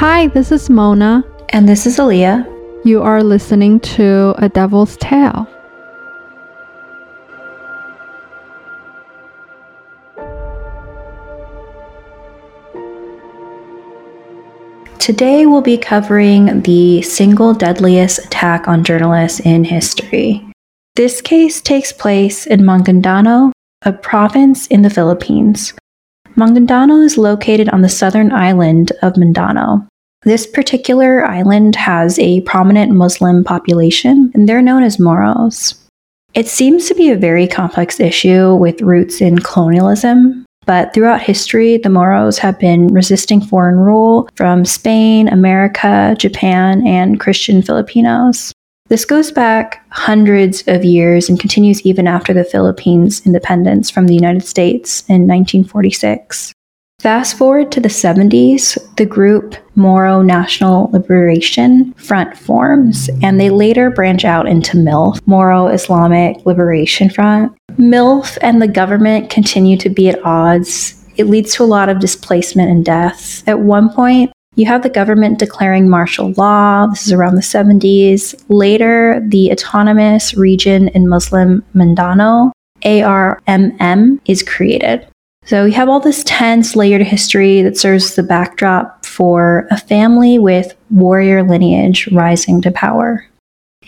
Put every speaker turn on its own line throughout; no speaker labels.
Hi, this is Mona.
And this is Aaliyah.
You are listening to A Devil's Tale.
Today we'll be covering the single deadliest attack on journalists in history. This case takes place in Maguindanao, a province in the Philippines. Maguindanao is located on the southern island of Mindanao. This particular island has a prominent Muslim population, and they're known as Moros. It seems to be a very complex issue with roots in colonialism, but throughout history, the Moros have been resisting foreign rule from Spain, America, Japan, and Christian Filipinos. This goes back hundreds of years and continues even after the Philippines' independence from the United States in 1946. Fast forward to the 70s, the group Moro National Liberation Front forms, and they later branch out into MILF, Moro Islamic Liberation Front. MILF and the government continue to be at odds. It leads to a lot of displacement and deaths. At one point, you have the government declaring martial law. This is around the 70s. Later, the Autonomous Region in Muslim Mindanao, ARMM, is created. So you have all this tense, layered history that serves the backdrop for a family with warrior lineage rising to power.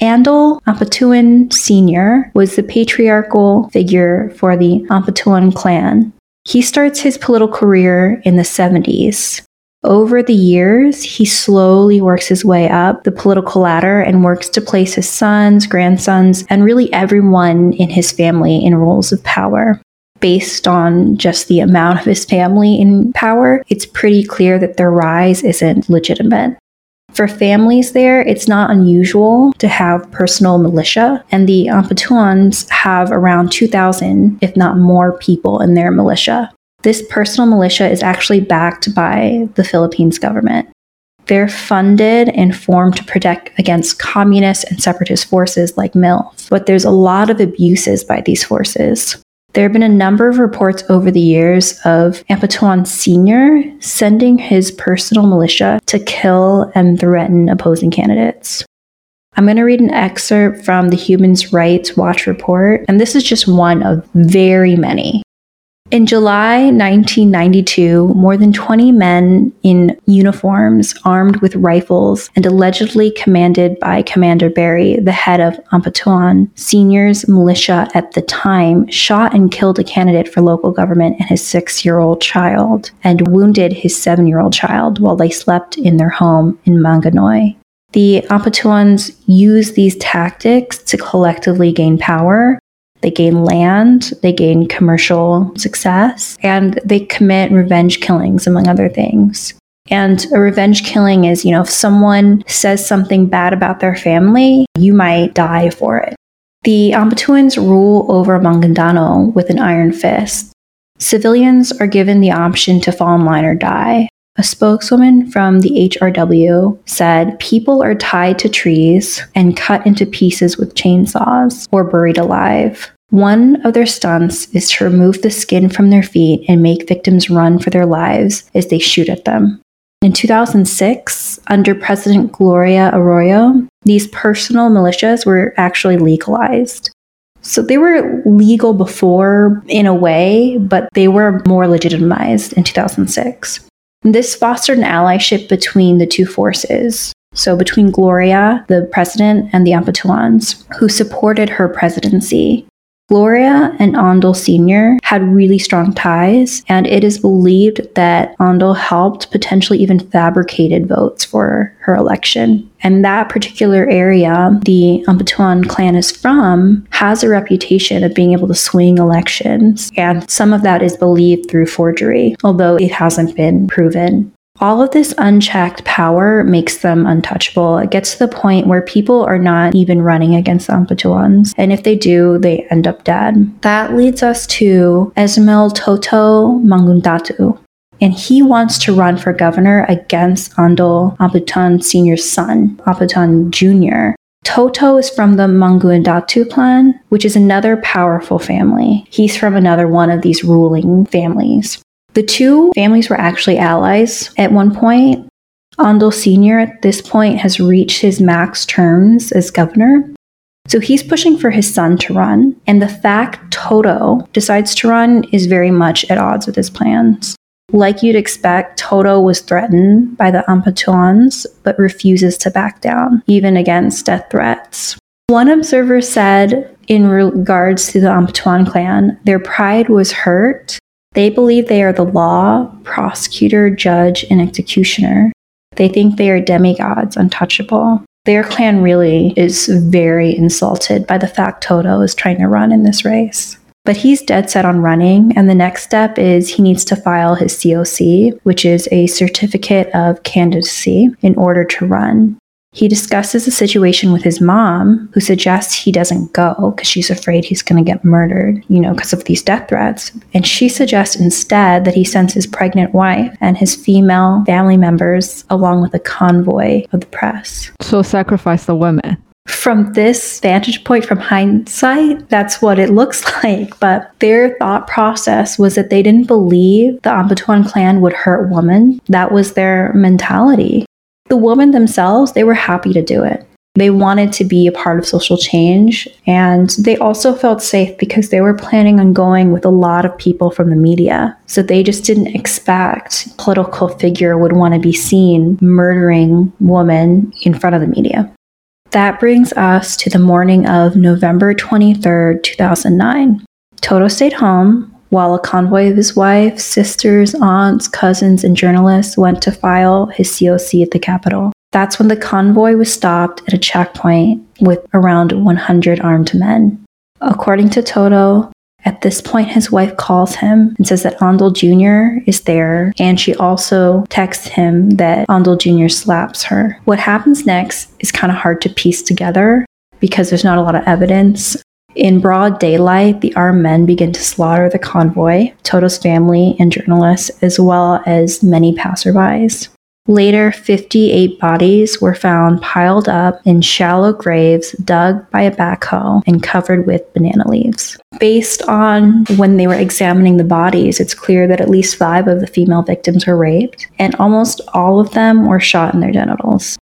Andal Ampatuan Sr. was the patriarchal figure for the Ampatuan clan. He starts his political career in the 70s. Over the years, he slowly works his way up the political ladder and works to place his sons, grandsons, and really everyone in his family in roles of power based on just the amount of his family in power, it's pretty clear that their rise isn't legitimate. For families there, it's not unusual to have personal militia, and the Ampatuans have around 2,000, if not more, people in their militia. This personal militia is actually backed by the Philippines government. They're funded and formed to protect against communist and separatist forces like MILF, but there's a lot of abuses by these forces. There have been a number of reports over the years of Ampatuan Sr. sending his personal militia to kill and threaten opposing candidates. I'm going to read an excerpt from the Human Rights Watch report, and this is just one of very many. In July 1992, more than 20 men in uniforms, armed with rifles, and allegedly commanded by Commander Barry, the head of Ampatuan Senior's militia at the time, shot and killed a candidate for local government and his six year old child, and wounded his seven year old child while they slept in their home in Maganoy. The Ampatuans use these tactics to collectively gain power they gain land, they gain commercial success, and they commit revenge killings, among other things. And a revenge killing is, you know, if someone says something bad about their family, you might die for it. The Ampatuans rule over Maguindanao with an iron fist. Civilians are given the option to fall in line or die. A spokeswoman from the HRW said people are tied to trees and cut into pieces with chainsaws or buried alive. One of their stunts is to remove the skin from their feet and make victims run for their lives as they shoot at them. In 2006, under President Gloria Arroyo, these personal militias were actually legalized. So they were legal before in a way, but they were more legitimized in 2006. This fostered an allyship between the two forces. So, between Gloria, the president, and the Ampatuans, who supported her presidency. Gloria and Andal Sr. had really strong ties, and it is believed that Andal helped, potentially even fabricated votes for her election. And that particular area the Ampatuan clan is from has a reputation of being able to swing elections, and some of that is believed through forgery, although it hasn't been proven. All of this unchecked power makes them untouchable. It gets to the point where people are not even running against the Ampatuans. And if they do, they end up dead. That leads us to Esmael Toto Mangundatu. And he wants to run for governor against Andal Ampatuan Sr.'s son, Ampatuan Jr. Toto is from the Mangundatu clan, which is another powerful family. He's from another one of these ruling families. The two families were actually allies at one point. Andal Sr. at this point has reached his max terms as governor. So he's pushing for his son to run. And the fact Toto decides to run is very much at odds with his plans. Like you'd expect, Toto was threatened by the Ampatuans, but refuses to back down, even against death threats. One observer said, in regards to the Ampatuan clan, their pride was hurt. They believe they are the law, prosecutor, judge, and executioner. They think they are demigods, untouchable. Their clan really is very insulted by the fact Toto is trying to run in this race. But he's dead set on running, and the next step is he needs to file his COC, which is a certificate of candidacy, in order to run. He discusses the situation with his mom, who suggests he doesn't go because she's afraid he's going to get murdered, you know, because of these death threats. And she suggests instead that he sends his pregnant wife and his female family members along with a convoy of the press.
So sacrifice the women.
From this vantage point, from hindsight, that's what it looks like. But their thought process was that they didn't believe the Ampatuan clan would hurt women. That was their mentality. The women themselves, they were happy to do it. They wanted to be a part of social change, and they also felt safe because they were planning on going with a lot of people from the media. So they just didn't expect political figure would want to be seen murdering women in front of the media. That brings us to the morning of November 23rd, 2009. Toto stayed home while a convoy of his wife, sisters, aunts, cousins, and journalists went to file his COC at the Capitol. That's when the convoy was stopped at a checkpoint with around 100 armed men. According to Toto, at this point, his wife calls him and says that Andal Jr. is there, and she also texts him that Andal Jr. slaps her. What happens next is kind of hard to piece together because there's not a lot of evidence. In broad daylight, the armed men begin to slaughter the convoy, Toto's family, and journalists, as well as many passerbys. Later, 58 bodies were found piled up in shallow graves dug by a backhoe and covered with banana leaves. Based on when they were examining the bodies, it's clear that at least five of the female victims were raped, and almost all of them were shot in their genitals.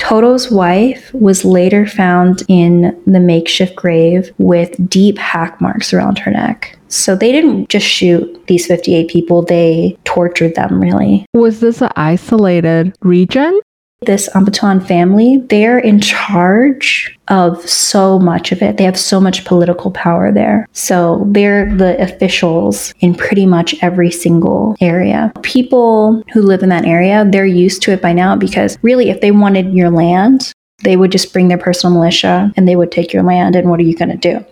Toto's wife was later found in the makeshift grave with deep hack marks around her neck. So they didn't just shoot these 58 people, they tortured them, really.
Was this an isolated region?
This Ampatuan family, they're in charge of so much of it. They have so much political power there. So they're the officials in pretty much every single area. People who live in that area, they're used to it by now because really, if they wanted your land, they would just bring their personal militia and they would take your land. And what are you going to do?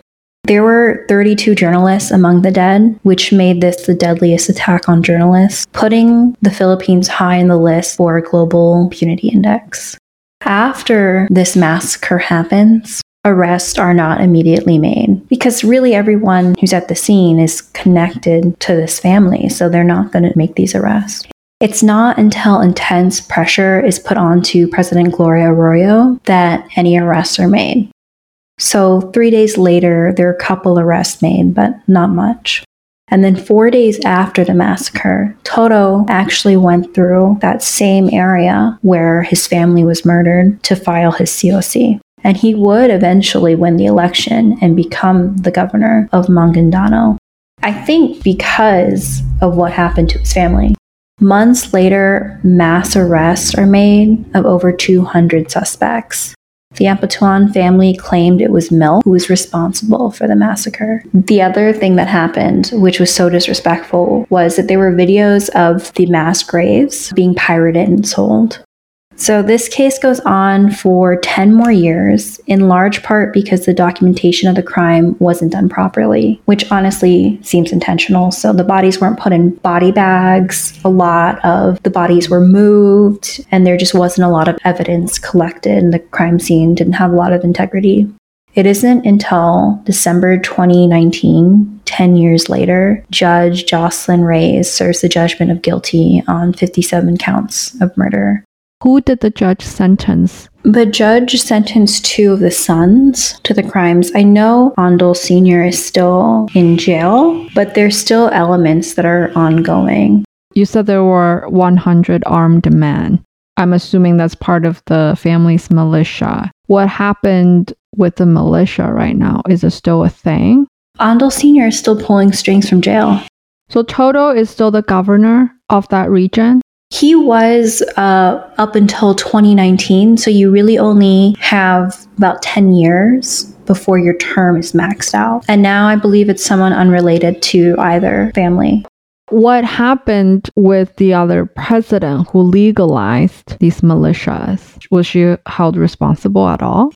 There were 32 journalists among the dead, which made this the deadliest attack on journalists, putting the Philippines high in the list for a global impunity index. After this massacre happens, arrests are not immediately made because really everyone who's at the scene is connected to this family, so they're not going to make these arrests. It's not until intense pressure is put onto President Gloria Arroyo that any arrests are made. So, three days later, there are a couple arrests made, but not much. And then, four days after the massacre, Toto actually went through that same area where his family was murdered to file his COC. And he would eventually win the election and become the governor of Maguindanao. I think because of what happened to his family. Months later, mass arrests are made of over 200 suspects. The Ampatuan family claimed it was MILF who was responsible for the massacre. The other thing that happened, which was so disrespectful, was that there were videos of the mass graves being pirated and sold. So this case goes on for 10 more years, in large part because the documentation of the crime wasn't done properly, which honestly seems intentional. So the bodies weren't put in body bags, a lot of the bodies were moved, and there just wasn't a lot of evidence collected, and the crime scene didn't have a lot of integrity. It isn't until December 2019, 10 years later, Judge Jocelyn Reyes serves the judgment of guilty on 57 counts of murder.
Who did the judge sentence?
The judge sentenced two of the sons to the crimes. I know Andal Sr. is still in jail, but there's still elements that are ongoing.
You said there were 100 armed men. I'm assuming that's part of the family's militia. What happened with the militia right now? Is it still a thing?
Andal Sr. is still pulling strings from jail.
So Toto is still the governor of that region?
He was uh, up until 2019, so you really only have about 10 years before your term is maxed out. And now I believe it's someone unrelated to either family.
What happened with the other president who legalized these militias? Was she held responsible at all?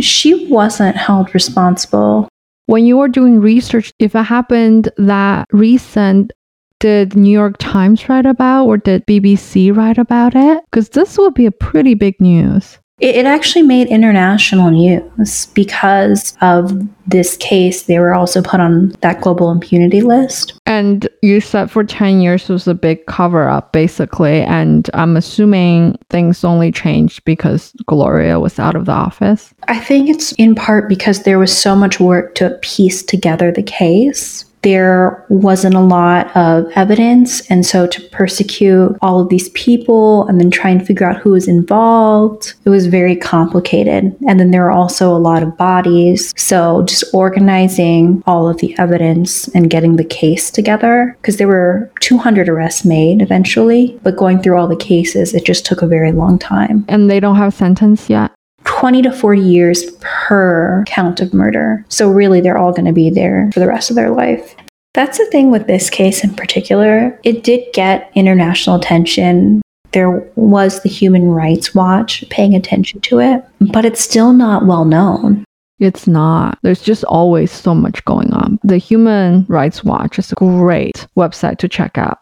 She wasn't held responsible.
When you were doing research, if it happened that recent, did New York Times write about or did BBC write about it? Because this would be a pretty big news.
It, it actually made international news because of this case. They were also put on that global impunity list.
And you said for 10 years was a big cover up, basically. And I'm assuming things only changed because Gloria was out of the office.
I think it's in part because there was so much work to piece together the case there wasn't a lot of evidence. And so to persecute all of these people and then try and figure out who was involved, it was very complicated. And then there were also a lot of bodies. So just organizing all of the evidence and getting the case together, because there were 200 arrests made eventually, but going through all the cases, it just took a very long time.
And they don't have sentence yet?
20 to 40 years per count of murder. So, really, they're all going to be there for the rest of their life. That's the thing with this case in particular. It did get international attention. There was the Human Rights Watch paying attention to it, but it's still not well known.
It's not. There's just always so much going on. The Human Rights Watch is a great website to check out.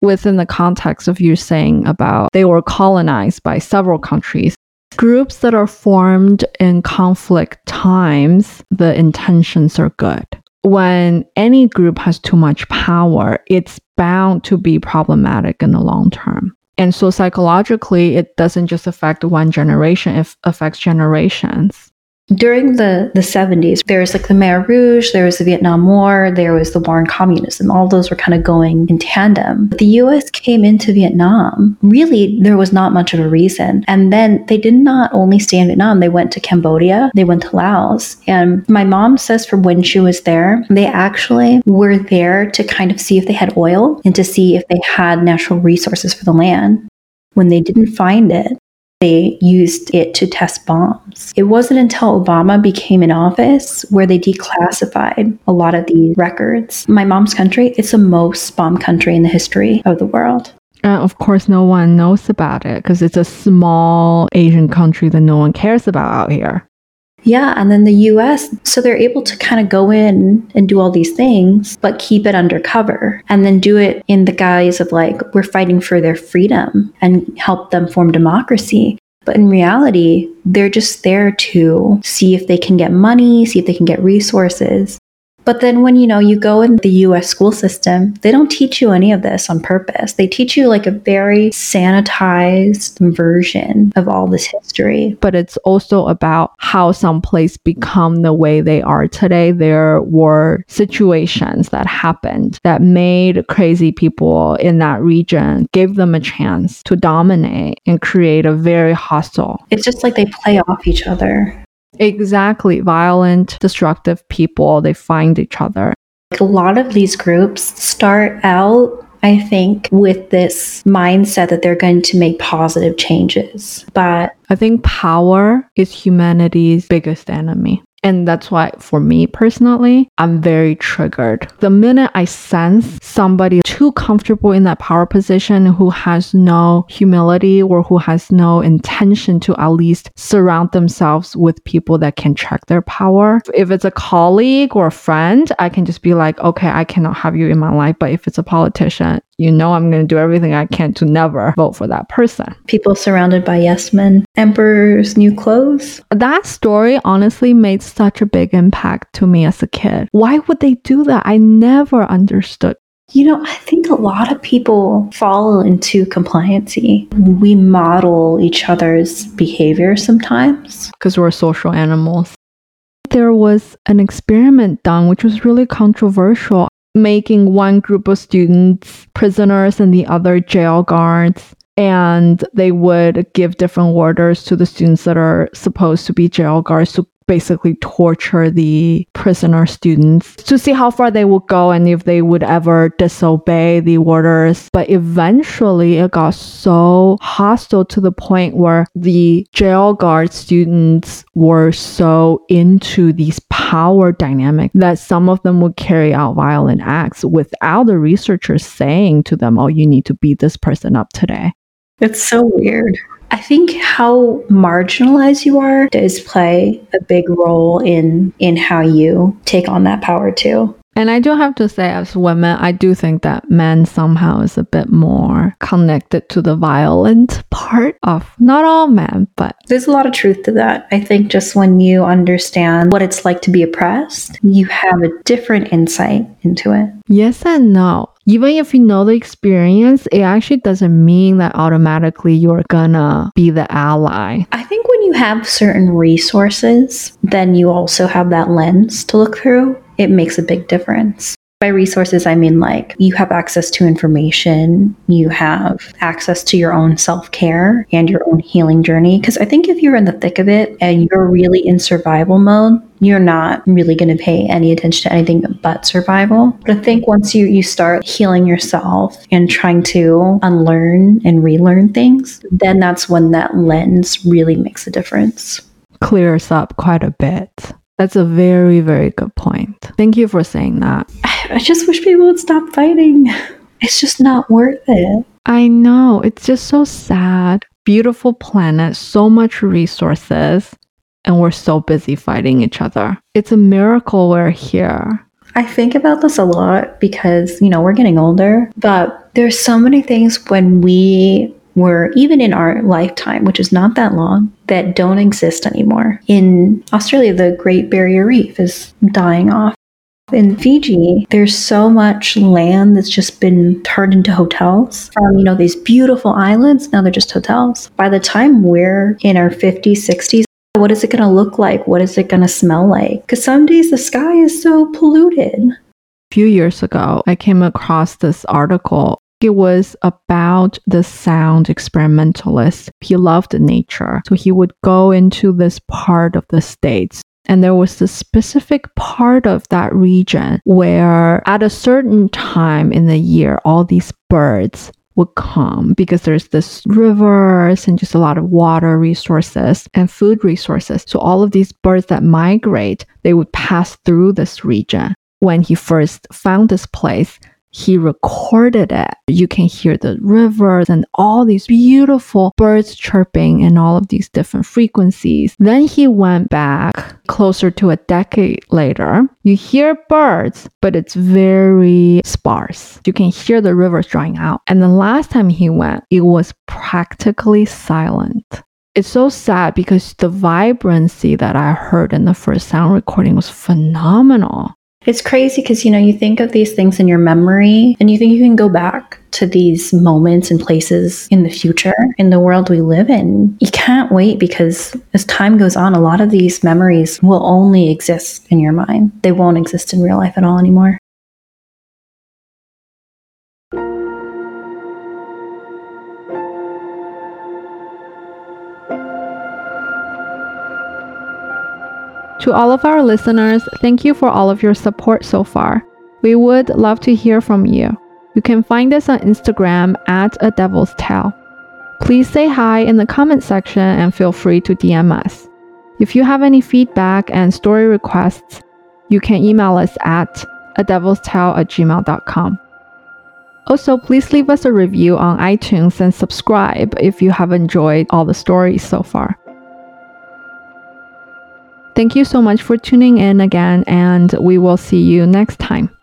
Within the context of you saying about they were colonized by several countries, Groups that are formed in conflict times, the intentions are good. When any group has too much power, it's bound to be problematic in the long term. And so psychologically, it doesn't just affect one generation, it affects generations
during the, the 70s, there was like the Khmer Rouge, there was the Vietnam War, there was the war on communism. All those were kind of going in tandem. But the US came into Vietnam. Really, there was not much of a reason. And then they did not only stay in Vietnam, they went to Cambodia, they went to Laos. And my mom says from when she was there, they actually were there to kind of see if they had oil and to see if they had natural resources for the land. When they didn't find it, they used it to test bombs. It wasn't until Obama became in office where they declassified a lot of these records. My mom's country, it's the most bomb country in the history of the world.
Uh, of course, no one knows about it because it's a small Asian country that no one cares about out here.
Yeah, and then the US, so they're able to kind of go in and do all these things, but keep it undercover and then do it in the guise of like, we're fighting for their freedom and help them form democracy. But in reality, they're just there to see if they can get money, see if they can get resources. But then when you know you go in the US school system, they don't teach you any of this on purpose. They teach you like a very sanitized version of all this history.
But it's also about how some place become the way they are today. There were situations that happened that made crazy people in that region, give them a chance to dominate and create a very hostile.
It's just like they play off each other.
Exactly. Violent, destructive people, they find each other.
A lot of these groups start out I think, with this mindset that they're going to make positive changes. But
I think power is humanity's biggest enemy. And that's why, for me personally, I'm very triggered. The minute I sense somebody too comfortable in that power position who has no humility or who has no intention to at least surround themselves with people that can check their power. If it's a colleague or a friend, I can just be like, okay, I cannot have you in my life. But if it's a politician, you know I'm going to do everything I can to never vote for that person.
People surrounded by yes men, emperor's new clothes.
That story honestly made such a big impact to me as a kid. Why would they do that? I never understood.
You know, I think a lot of people fall into compliancy. We model each other's behavior sometimes
because we're social animals. There was an experiment done which was really controversial making one group of students prisoners and the other jail guards. and they would give different orders to the students that are supposed to be jail guards to basically torture the prisoner students to see how far they would go and if they would ever disobey the orders. But eventually it got so hostile to the point where the jail guard students were so into these power dynamic that some of them would carry out violent acts without the researchers saying to them, oh, you need to beat this person up today.
It's so weird. I think how marginalized you are does play a big role in in how you take on that power too.
And I do have to say, as women, I do think that men somehow is a bit more connected to the violent part of not all men, but
there's a lot of truth to that. I think just when you understand what it's like to be oppressed, you have a different insight into it.
Yes and no even if you know the experience, it actually doesn't mean that automatically you're gonna be the ally.
I think when you have certain resources, then you also have that lens to look through. It makes a big difference. By resources, I mean like you have access to information, you have access to your own self care and your own healing journey. Because I think if you're in the thick of it and you're really in survival mode, you're not really going to pay any attention to anything but survival. But I think once you, you start healing yourself and trying to unlearn and relearn things, then that's when that lens really makes a difference.
Clears up quite a bit. That's a very, very good point. Thank you for saying that.
I just wish people would stop fighting. It's just not worth it.
I know. It's just so sad. Beautiful planet, so much resources, and we're so busy fighting each other. It's a miracle we're here.
I think about this a lot because, you know, we're getting older, but there's so many things when we were even in our lifetime, which is not that long, that don't exist anymore. In Australia, the Great Barrier Reef is dying off. In Fiji, there's so much land that's just been turned into hotels. You know, these beautiful islands, now they're just hotels. By the time we're in our 50s, 60s, what is it going to look like? What is it going to smell like? Because some days the sky is so polluted. A
few years ago, I came across this article it was about the sound experimentalist. He loved nature. So he would go into this part of the States and there was a specific part of that region where at a certain time in the year, all these birds would come because there's this rivers and just a lot of water resources and food resources. So all of these birds that migrate, they would pass through this region. When he first found this place, he recorded it. You can hear the rivers and all these beautiful birds chirping and all of these different frequencies. Then he went back closer to a decade later. You hear birds, but it's very sparse. You can hear the rivers drying out. And the last time he went, it was practically silent it's so sad because the vibrancy that I heard in the first sound recording was phenomenal.
It's crazy because, you know, you think of these things in your memory and you think you can go back to these moments and places in the future in the world we live in. You can't wait because as time goes on, a lot of these memories will only exist in your mind. They won't exist in real life at all anymore.
To all of our listeners, thank you for all of your support so far. We would love to hear from you. You can find us on Instagram at A Devil's Tale. Please say hi in the comment section and feel free to DM us. If you have any feedback and story requests, you can email us at a devil's tale at gmail.com. Also, please leave us a review on iTunes and subscribe if you have enjoyed all the stories so far. Thank you so much for tuning in again, and we will see you next time.